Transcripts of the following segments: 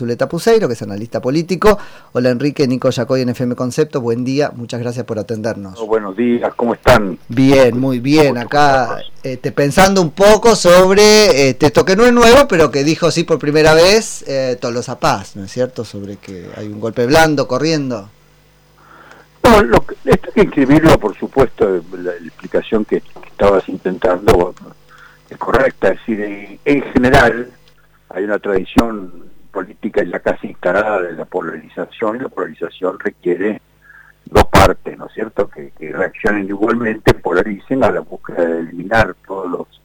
Zuleta Puseiro, que es analista político. Hola Enrique, Nico Yacoy en FM Concepto. Buen día, muchas gracias por atendernos. Oh, buenos días, ¿cómo están? Bien, muy bien. Acá este, pensando un poco sobre este, esto que no es nuevo, pero que dijo sí por primera vez eh, Tolosa Paz, ¿no es cierto? Sobre que hay un golpe blando corriendo. No, lo que, esto hay que escribirlo, por supuesto, la, explicación que, estabas intentando es correcta. Es decir, en general hay una tradición política ya casi instalada de la polarización y la polarización requiere dos partes, ¿no es cierto?, que, reaccionen igualmente, polaricen a la búsqueda de eliminar todas las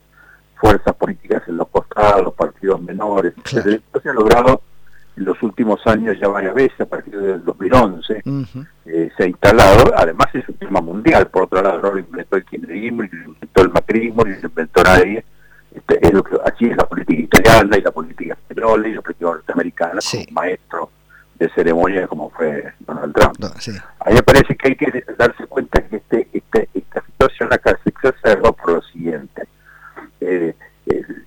fuerzas políticas en los costados, partidos menores, Esto se ha logrado en los últimos años ya varias veces, a partir del 2011, eh, se ha instalado, además es un tema mundial, por otro lado, no lo inventó el kirchnerismo, lo inventó el macrismo, ni lo inventó nadie, este, es lo que, así es la política italiana y la política española y la política norteamericana, como maestro de ceremonia como fue Donald Trump. A mí me parece que hay que darse cuenta que este, este esta situación acá se exacerba por lo siguiente. Eh,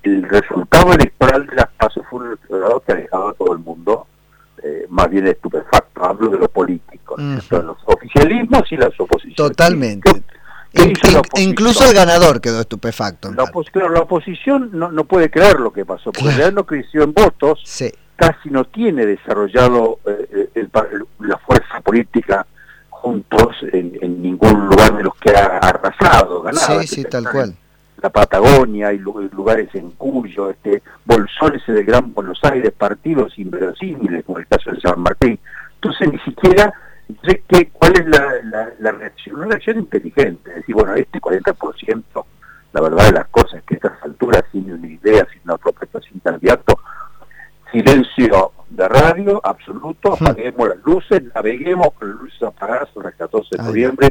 el, resultado electoral de las pasos fue un resultado que ha dejado a todo el mundo eh, más bien estupefacto. Hablo de los políticos, de los oficialismos y las oposiciones. Totalmente incluso el ganador quedó estupefacto. La, la oposición no, no, puede creer lo que pasó, porque claro. no creció en votos, casi no tiene desarrollado eh, eh, la fuerza política juntos en, ningún lugar de los que ha arrasado, ganado. Sí, sí, tal cual. La Patagonia y lugares en Cuyo, este, bolsones del Gran Buenos Aires, partidos inverosímiles, como el caso de San Martín. Entonces ni siquiera entonces, ¿qué, ¿cuál es la, la, reacción? Una reacción inteligente, es decir, bueno, este 40%, la verdad de las cosas, que a estas alturas, sin una idea, sin una propuesta, sin candidato, silencio de radio absoluto, hmm. apaguemos las luces, naveguemos con las luces apagadas sobre el 14 de noviembre,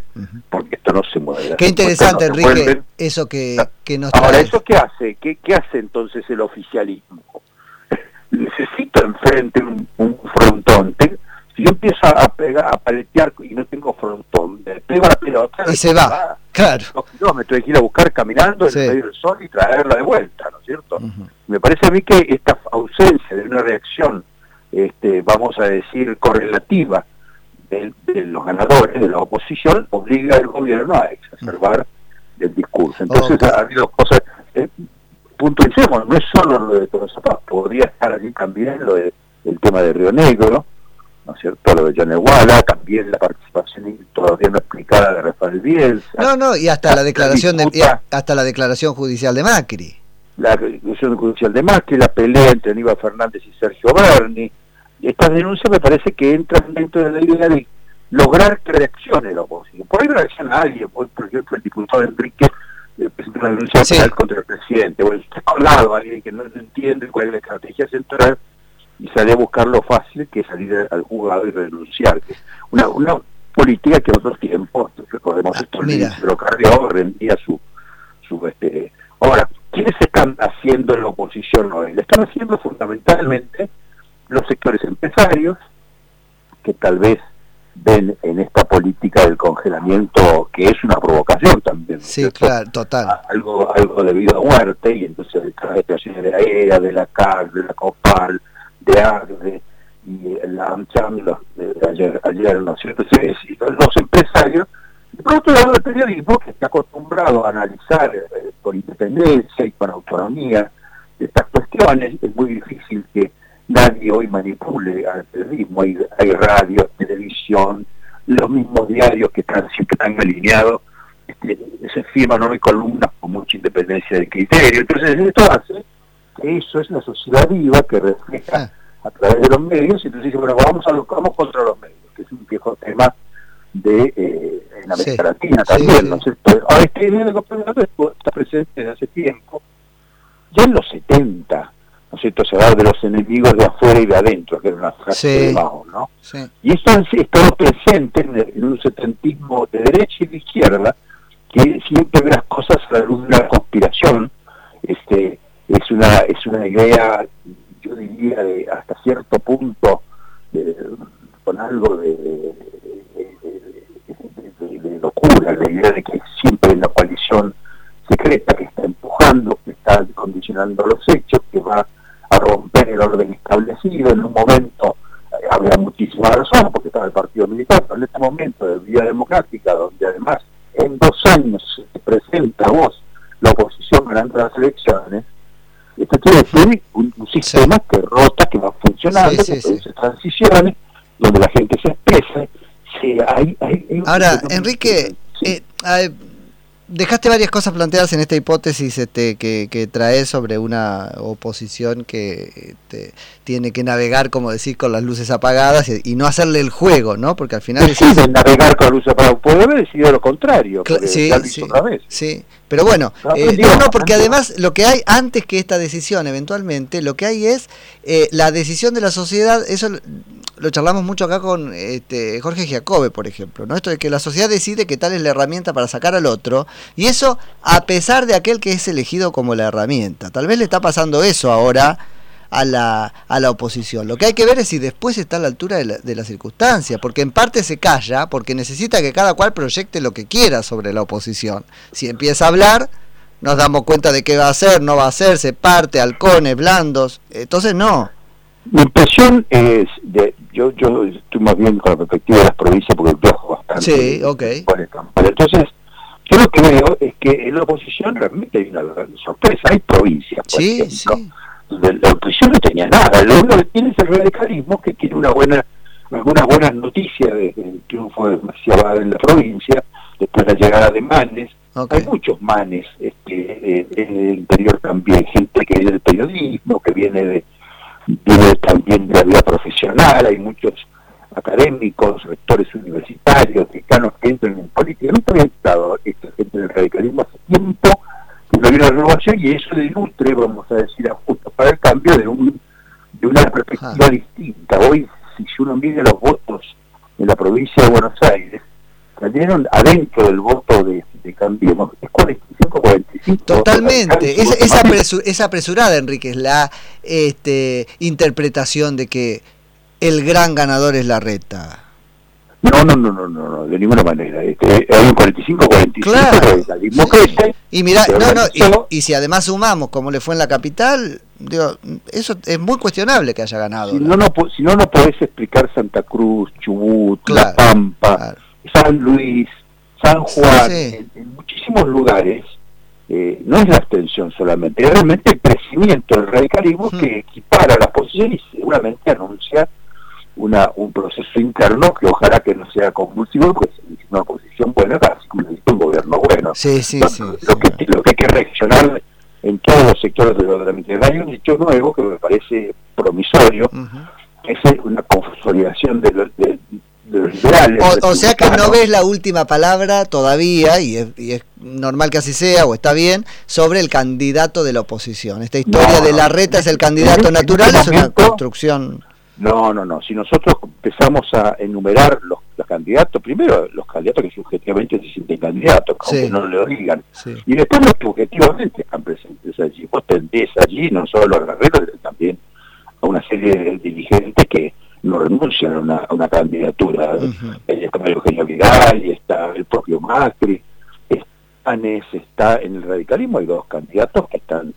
porque esto no se mueve. Qué interesante, Enrique, eso que, que nos Ahora, ¿eso qué hace? ¿Qué, ¿Qué hace entonces el oficialismo? Necesito enfrente un, un frontón, si yo empiezo a pegar, a paletear y no tengo frontón, me pego la pelota y se va, claro. me tengo que ir a buscar caminando en medio del sol y traerla de vuelta, ¿no es cierto? Me parece a mí que esta ausencia de una reacción, este, vamos a decir, correlativa de, los ganadores de la oposición, obliga al gobierno a exacerbar el discurso. Entonces ha habido cosas, eh, puntualicemos, no es solo lo de Toro podría estar allí también lo de, el tema de Río Negro, ¿no es cierto? Lo de Yaneguala, también la participación todavía no explicada de Rafael Bielsa. No, no, y hasta la, declaración de, hasta la declaración judicial de Macri. La declaración judicial de Macri, la pelea entre Aníbal Fernández y Sergio Berni. Estas denuncias me parece que entran dentro de la idea de lograr que reaccione la oposición. Por ahí reacciona alguien, por ejemplo, el diputado Enrique eh, presentó una denuncia penal contra el presidente. Está colado alguien que no entiende cuál es la estrategia central y salir a buscar lo fácil que es salir al juzgado y renunciar. Una, una política que otros tiempos, recordemos esto, pero Carrió rendía su, su este ahora, ¿quiénes están haciendo en la oposición hoy? Le están haciendo fundamentalmente los sectores empresarios, que tal vez ven en esta política del congelamiento que es una provocación también sí claro total algo algo debido a muerte y entonces las estaciones de aérea de la CAR de la COPAL de Agre y la AmCham ayer, ayer, ¿no es cierto? los empresarios, y por el periodismo que está acostumbrado a analizar eh, con independencia y con autonomía estas cuestiones, es muy difícil que nadie hoy manipule al periodismo, hay, radio, televisión, los mismos diarios que están siempre están alineados, este, se firman hoy columnas con mucha independencia de criterio, entonces esto hace eso es la sociedad viva que refleja ah. a través de los medios, y entonces dice, bueno, vamos, a, vamos contra los medios, que es un viejo tema de eh, en América Latina también, ¿no sé, Ahora este idea de campeonato está presente desde hace tiempo, ya en los 70, ¿no es cierto? Se habla de los enemigos de afuera y de adentro, que era una frase de Mao, ¿no? Y esto ha estado presente en, en, un setentismo de derecha y de izquierda, que siempre ve las cosas a la luz de una conspiración, este es una es una idea yo diría de hasta cierto punto con algo de, locura la idea de que siempre hay una coalición secreta que está empujando que está condicionando los hechos que va a romper el orden establecido en un momento había muchísima razón porque estaba el Partido Militar, pero en este momento de Vía Democrática, donde además en dos años se presenta vos la oposición ganando las elecciones, esto quiere decir un, sistema que rota, que va funcionando, que produce transiciones, donde la gente se expresa. hay, Ahora, Enrique, eh, dejaste varias cosas planteadas en esta hipótesis este, que, que trae sobre una oposición que este, tiene que navegar, como decir, con las luces apagadas y, no hacerle el juego, ¿no? Porque al final... Sí, navegar con las luces apagadas. Puede haber decidido lo contrario. Sí, sí, otra vez. sí. Pero bueno, eh, no, no, porque además lo que hay antes que esta decisión, eventualmente, lo que hay es eh, la decisión de la sociedad, eso lo charlamos mucho acá con este, Jorge Giacobbe, por ejemplo, ¿no? Esto de que la sociedad decide que tal es la herramienta para sacar al otro, y eso a pesar de aquel que es elegido como la herramienta. Tal vez le está pasando eso ahora a la, a la oposición. Lo que hay que ver es si después está a la altura de la, de la circunstancia, porque en parte se calla, porque necesita que cada cual proyecte lo que quiera sobre la oposición. Si empieza a hablar, nos damos cuenta de qué va a hacer, no va a hacer, se parte, halcones, blandos. Entonces no. Mi impresión es, de, yo, yo estoy más bien con la perspectiva de las provincias porque viajo bastante. Sí, ok. Entonces, yo lo que veo es que en la oposición realmente hay una sorpresa, hay provincias, sí, sí. donde la oposición no tenía nada, lo único que tiene es el radicalismo que tiene una buena algunas buenas noticias desde el triunfo de Maciabada en la provincia, después de la llegada de Manes, hay muchos manes este, en el interior también, gente que viene del periodismo, que viene de, viene también de la vida profesional, hay muchos académicos, rectores universitarios, decanos que entran en política. Nunca había estado esta gente del radicalismo hace tiempo que no hay una renovación y eso le nutre, vamos a decir, justo para el cambio de, un, de una perspectiva distinta. Hoy, si uno mide los votos en la provincia de Buenos Aires, salieron adentro del voto de, de Cambiemos, es 45-45. Totalmente, es, apresurada, Enrique, es la este, interpretación de que el gran ganador es la reta. No, no, no, no, no, de ninguna manera. Este, hay un 45-45 claro. Y mira, no, no, y, si además sumamos como le fue en la capital, digo, eso es muy cuestionable que haya ganado. Si no, no, si no, no podés explicar Santa Cruz, Chubut, La Pampa, San Luis, San Juan, En, muchísimos lugares, eh, no es la abstención solamente, es realmente el crecimiento del radicalismo que equipara las posiciones y seguramente anuncia una, un proceso interno que ojalá que no sea convulsivo, pues es una posición buena, casi como un gobierno bueno. Sí, sí, sí, lo, que, lo que hay que reaccionar en todos los sectores del ordenamiento. Hay un hecho nuevo que me parece promisorio, es una consolidación de, de, o, sea que no ves la última palabra todavía, y es, normal que así sea, o está bien, sobre el candidato de la oposición. Esta historia de la reta es el candidato natural, es una construcción. No, no, no. Si nosotros empezamos a enumerar los, candidatos, primero los candidatos que subjetivamente se sienten candidatos, aunque no lo digan, y después los que objetivamente están presentes allí. Vos tendés allí no solo a Guerrero, sino también a una serie de dirigentes que no renuncian a una, una candidatura. está Eugenio Vidal y está el propio Macri. está en el radicalismo, hay dos candidatos que están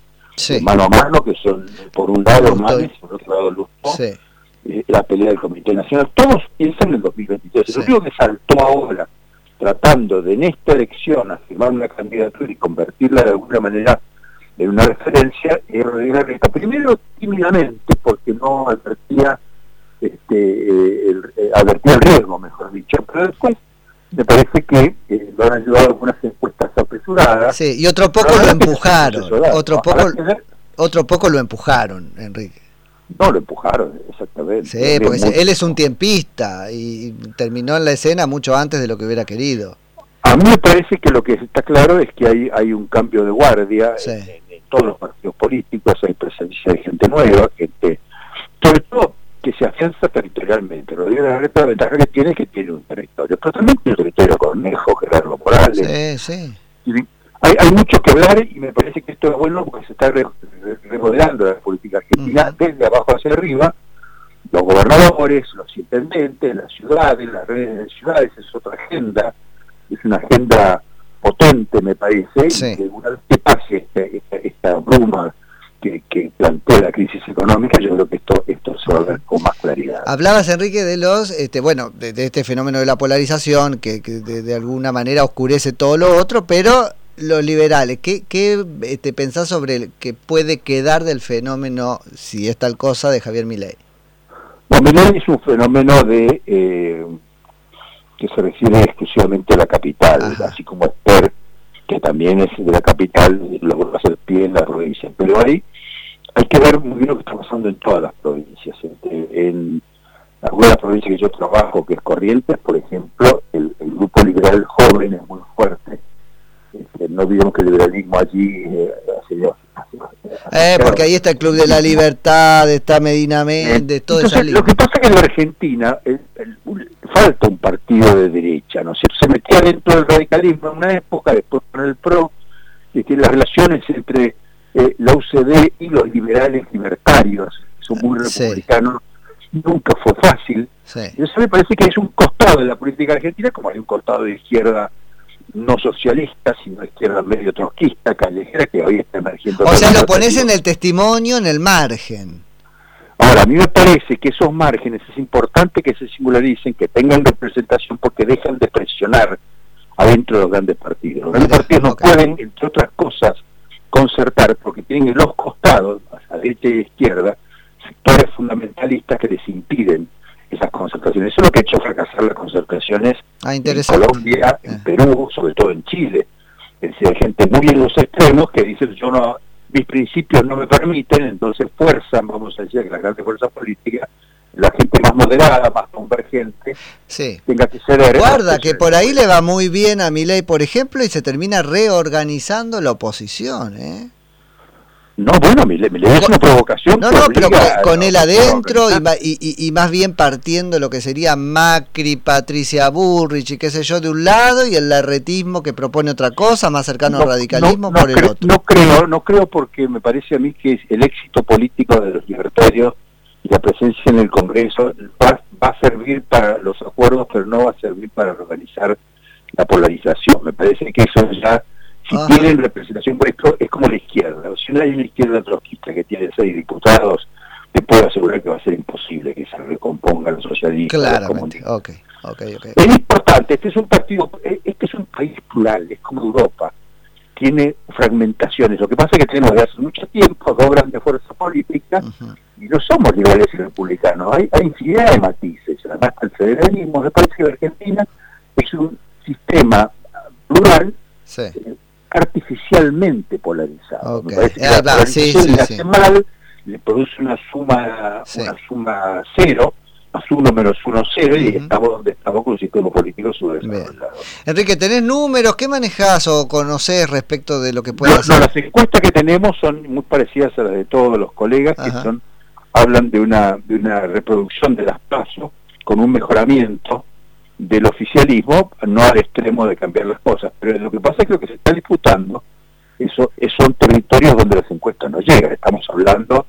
mano a mano, que son por un lado Manes y por otro lado Luz eh, la pelea del Comité Nacional. Todos piensan en el 2023. Lo único que saltó ahora, tratando de en esta elección afirmar una candidatura y convertirla de alguna manera en una referencia, es Rodríguez Primero tímidamente, porque no advertía este, eh, el, eh, advertir el riesgo, mejor dicho, pero después me parece que eh, lo han ayudado algunas encuestas apresuradas. Sí, y otro poco lo empujaron, otro poco, otro poco lo empujaron, Enrique. No, lo empujaron, exactamente. Sí, porque él es un tiempista y terminó en la escena mucho antes de lo que hubiera querido. A mí me parece que lo que está claro es que hay, hay un cambio de guardia en, en, todos los partidos políticos, hay presencia de gente nueva, gente, sobre todo que se afianza territorialmente. Rodríguez Larreta la ventaja que tiene es que tiene un territorio, pero también tiene un territorio Cornejo, Gerardo Morales. Sí, sí. hay, hay mucho que hablar y me parece que esto es bueno porque se está remodelando la política argentina desde abajo hacia arriba. Los gobernadores, los intendentes, las ciudades, las redes de ciudades, es otra agenda, es una agenda potente, me parece, y una vez que pase esta, esta, esta bruma que, plantea la crisis económica, yo creo que esto, esto se va a ver con más claridad. Hablabas, Enrique, de los, este, bueno, de, este fenómeno de la polarización, que, de, alguna manera oscurece todo lo otro, pero los liberales, ¿qué, qué este, pensás sobre el que puede quedar del fenómeno, si es tal cosa, de Javier Milei? Bueno, Milei es un fenómeno de eh, que se refiere exclusivamente a la capital, así como Esper que también es de la capital, logró hacer pie en la provincia. Pero ahí hay que ver muy bien lo que está pasando en todas las provincias. En algunas provincias que yo trabajo, que es Corrientes, por ejemplo, el, grupo liberal joven es muy fuerte. Este, no olvidemos que el liberalismo allí eh, eh, porque ahí está el Club de la Libertad, está Medina Méndez, todo eso. Lo que pasa es que en la Argentina falta un partido de derecha, ¿no cierto? Se metía dentro del radicalismo en una época, después con el PRO, que, que las relaciones entre eh, la UCD y los liberales libertarios, que son muy republicanos, nunca fue fácil. Y eso me parece que es un costado de la política argentina, como hay un costado de izquierda no socialista, sino izquierda medio trotskista, callejera, que hoy está emergiendo. O sea, lo pones en el testimonio, en el margen. Ahora, a mí me parece que esos márgenes es importante que se singularicen, que tengan representación, porque dejan de presionar adentro de los grandes partidos. Los grandes partidos no pueden, entre otras cosas, concertar, porque tienen en los costados, a derecha y izquierda, sectores fundamentalistas que les impiden esas concentraciones. Eso es lo que ha hecho fracasar las concentraciones ah, en Colombia, en eh. Perú, sobre todo en Chile. Es decir, hay gente muy en los extremos que dice yo no, mis principios no me permiten, entonces fuerzan, vamos a decir, que las grandes fuerzas políticas la gente más moderada, más convergente, tenga que ceder. Guarda, que por ahí le va muy bien a Milei, por ejemplo, y se termina reorganizando la oposición, ¿eh? No, bueno, me, le es una provocación. No, no, pero con, él adentro y, y, más bien partiendo lo que sería Macri, Patricia Burrich y qué sé yo de un lado y el larretismo que propone otra cosa, más cercano al radicalismo por el otro. No creo, no creo porque me parece a mí que el éxito político de los libertarios y la presencia en el Congreso va, va a servir para los acuerdos, pero no va a servir para organizar la polarización. Me parece que eso ya si tienen representación, por esto es como la izquierda. Si no hay una izquierda trotskista que tiene seis diputados, te puedo asegurar que va a ser imposible que se recomponga el socialismo. Claramente, okay, okay, Es importante, este es un partido, e, este es un país plural, es como Europa, tiene fragmentaciones. Lo que pasa es que tenemos desde hace mucho tiempo dos grandes fuerzas políticas y no somos liberales y republicanos. Hay, hay infinidad de matices, además el federalismo. Me parece que Argentina es un sistema plural. Sí artificialmente polarizado. Me parece que la polarización le hace mal, le produce una suma, una suma cero, más uno menos uno cero, y estamos donde estamos con un sistema político subdesarrollado. Enrique, ¿tenés números? ¿Qué manejás o conocés respecto de lo que puede hacer? No, las encuestas que tenemos son muy parecidas a las de todos los colegas, que son hablan de una, de una reproducción de las pasos con un mejoramiento del oficialismo, no al extremo de cambiar las cosas. Pero lo que pasa es que lo que se está disputando eso, son territorios donde las encuestas no llegan. Estamos hablando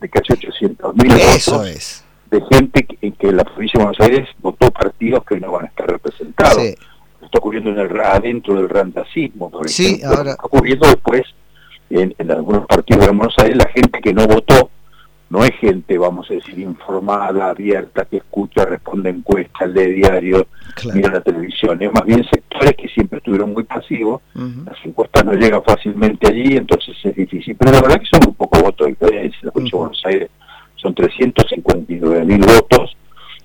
de casi 800 mil votos es. de gente en que, la provincia de Buenos Aires votó partidos que no van a estar representados. Está ocurriendo en el, adentro del randacismo, por ejemplo. Está ocurriendo después en, en algunos partidos de Buenos Aires la gente que no votó no es gente, vamos a decir, informada, abierta, que escucha, responde encuestas, lee diario, mira la televisión. Es más bien sectores que siempre estuvieron muy pasivos, las encuestas no llegan fácilmente allí, entonces es difícil. Pero la verdad que son un poco votos de diferencia. La provincia de Buenos Aires son 359 mil votos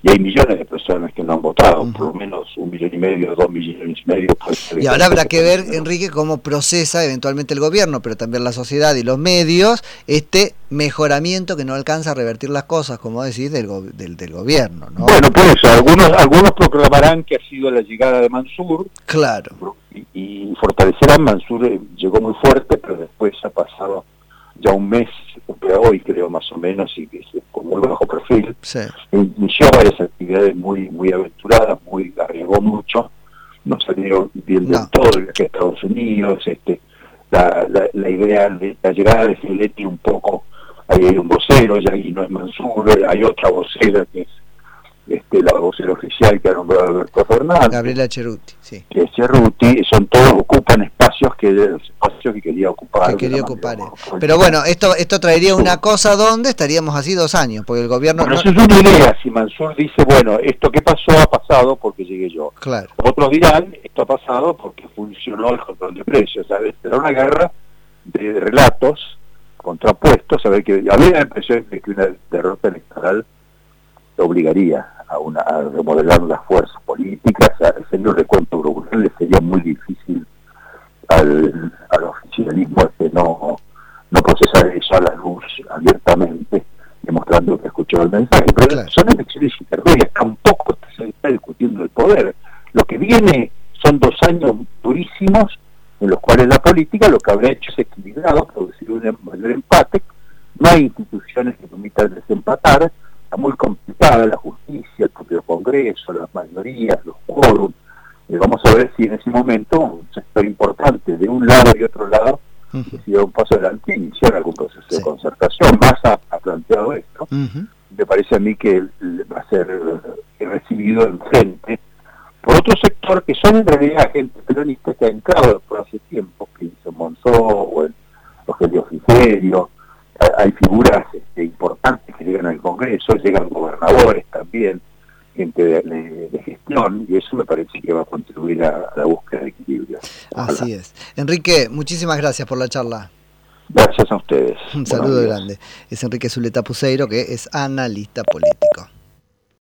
y hay millones de personas que no han votado, por lo menos un millón y medio, dos millones y medio. Y ahora habrá que ver, Enrique, cómo procesa eventualmente el gobierno, pero también la sociedad y los medios, este mejoramiento que no alcanza a revertir las cosas, como decís, del, del, gobierno. ¿no? Bueno, por eso, algunos, algunos proclamarán que ha sido la llegada de Mansur. Claro. Y, fortalecerán, Mansur eh, llegó muy fuerte, pero después ha pasado ya un mes, hoy creo más o menos, y que con muy bajo perfil. Inició varias actividades muy muy aventuradas, muy arriesgó mucho, no salieron bien del todo, que a Estados Unidos, este la, la, idea de la llegada de Filetti un poco, ahí hay un vocero, ya ahí no es Mansur, hay otra vocera que es este, la vocera oficial que ha nombrado Alberto Fernández. Gabriela Cerruti, sí. Que Cerruti, son todos, ocupan espacios que espacios que quería ocupar. Que quería ocupar. Pero bueno, esto esto traería una cosa donde estaríamos así dos años, porque el gobierno... Bueno, eso es una idea, si Mansur dice, bueno, esto que pasó ha pasado porque llegué yo. Claro. Otros dirán, esto ha pasado porque funcionó el control de precios, ¿sabes? Será una guerra de relatos contrapuestos, a ver que a mí me impresión de que una derrota electoral obligaría a, una, a remodelar las fuerzas políticas, a hacer un recuento global le sería muy difícil al, al oficialismo este no, no procesar eso a la luz abiertamente, demostrando que escuchó el mensaje. Pero son elecciones intermedias, tampoco se está discutiendo el poder. Lo que viene son dos años durísimos en los cuales la política lo que habrá hecho es equilibrado, producir un mayor empate, no hay instituciones que permitan desempatar, está muy la justicia, el propio Congreso, las mayorías, los quórums. Eh, vamos a ver si en ese momento un sector importante de un lado y otro lado uh -huh. un paso adelante e iniciar algún proceso de concertación. Más ha, planteado esto. Me parece a mí que va a ser eh, recibido en frente por otro sector que son en realidad gente peronista que ha entrado por hace tiempo, que hizo Monzó o el Rogelio Frigerio, hay figuras este, importantes llegan al Congreso, llegan gobernadores también, gente de, de, de, gestión, y eso me parece que va a contribuir a, a la búsqueda de equilibrio. Ojalá. Así es. Enrique, muchísimas gracias por la charla. Gracias a ustedes. Un saludo grande. Es Enrique Zuleta Puseiro, que es analista político.